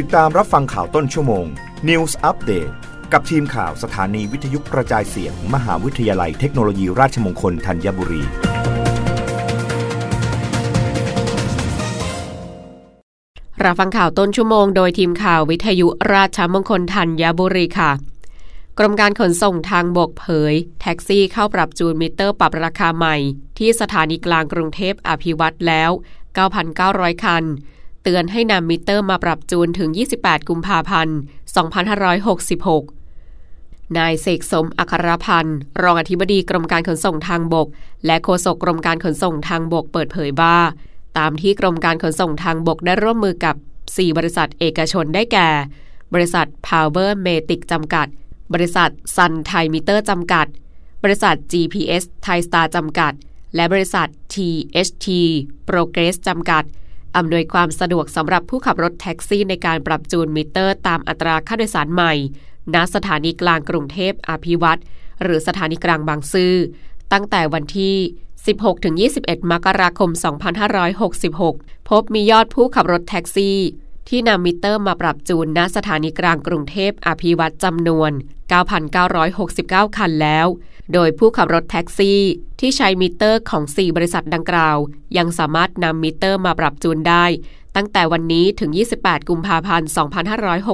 ติดตามรับฟังข่าวต้นชั่วโมง News Update กับทีมข่าวสถานีวิทยุกระจายเสียง มหาวิทยาลัยเทคโนโลยีราชมงคลธัญบุรี รับฟังข่าวต้นชั่วโมงโดยทีมข่าววิทยุราชมงคลธัญบุรีค่ะ กรมการขนส่งทางบกเผย แท็กซี่เข้าปรับจูนมิเตอร์ปรับราคาใหม่ ที่สถานีกลางกรุงเทพอภิวัตแล้ว 9,900 คัน เตือนให้นำมิเตอร์มาปรับจูนถึง 28 กุมภาพันธ์ 2566 นายเสกสมอัครพันธ์ รองอธิบดีกรมการขนส่งทางบก และโฆษกกรมการขนส่งทางบกเปิดเผยว่า ตามที่กรมการขนส่งทางบกได้ร่วมมือกับ 4 บริษัทเอกชนได้แก่ บริษัท Power Matic จำกัด บริษัท Sun Thai Meter จำกัด บริษัท GPS Thai Star จำกัด และบริษัท THT Progress จำกัด อำนวยความสะดวกสำหรับผู้ขับรถแท็กซี่ในการปรับจูนมิเตอร์ ตามอัตราค่าโดยสารใหม่ ณ สถานีกลางกรุงเทพอภิวัฒน์หรือสถานีกลางบางซื่อ ตั้งแต่วันที่ 16-21 มกราคม 2566 พบมียอดผู้ขับรถแท็กซี่ ที่นำมิเตอร์มาปรับจูนณสถานีกลางกรุงเทพอภิวัฒน์จำนวน 9,969 คันแล้ว โดยผู้ขับรถแท็กซี่ที่ใช้มิเตอร์ของ 4 บริษัทดังกล่าว ยังสามารถนำมิเตอร์มาปรับจูนได้ ตั้งแต่วันนี้ถึง 28 กุมภาพันธ์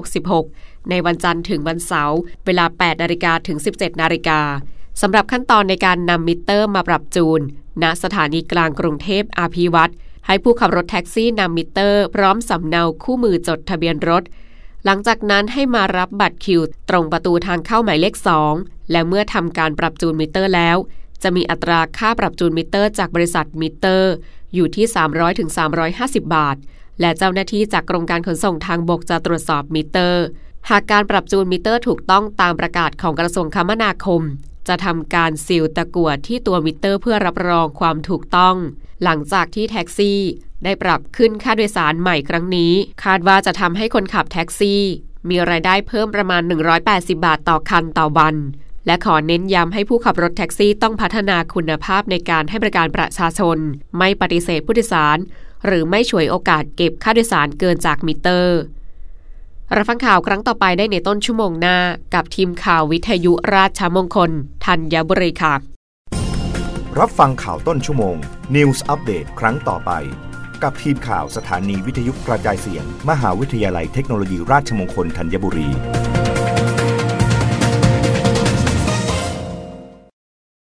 2566 ในวันจันทร์ถึงวันเสาร์เวลา 8 นาฬิกาถึง 17 นาฬิกาสำหรับขั้นตอนในการนำมิเตอร์มาปรับจูน ณ สถานีกลางกรุงเทพอภิวัฒน์ให้ผู้ขับรถแท็กซี่นำมิเตอร์ พร้อมสำเนาคู่มือจดทะเบียนรถ หลังจากนั้นให้มารับบัตรคิว ตรงประตูทางเข้าหมายเลข 2 และเมื่อทำการปรับจูนมิเตอร์แล้ว จะมีอัตราค่าปรับจูนมิเตอร์จากบริษัทมิเตอร์ อยู่ที่ 300-350 บาท และเจ้าหน้าที่จากกรมการขนส่งทางบกจะตรวจสอบมิเตอร์ หากการปรับจูนมิเตอร์ถูกต้องตามประกาศของกระทรวงคมนาคม จะทำการซีลตะกั่วที่ตัวมิเตอร์เพื่อรับรองความถูกต้อง หลังจากที่แท็กซี่ได้ปรับขึ้นค่าโดยสารใหม่ครั้งนี้ คาดว่าจะทำให้คนขับแท็กซี่ มีรายได้เพิ่มประมาณ 180 บาทต่อคันต่อวัน และขอเน้นย้ำให้ผู้ขับรถแท็กซี่ต้องพัฒนาคุณภาพในการให้บริการประชาชน ไม่ปฏิเสธผู้โดยสาร หรือไม่ฉวยโอกาสเก็บค่าโดยสารเกินจากมิเตอร์รับฟังข่าวครั้งต่อไปได้ในต้นชั่วโมงหน้า กับทีมข่าววิทยุราชมงคลธัญบุรีค่ะ รับฟังข่าวต้นชั่วโมง News Update ครั้งต่อไป กับทีมข่าวสถานีวิทยุกระจายเสียง มหาวิทยาลัยเทคโนโลยีราชมงคล ธัญบุรี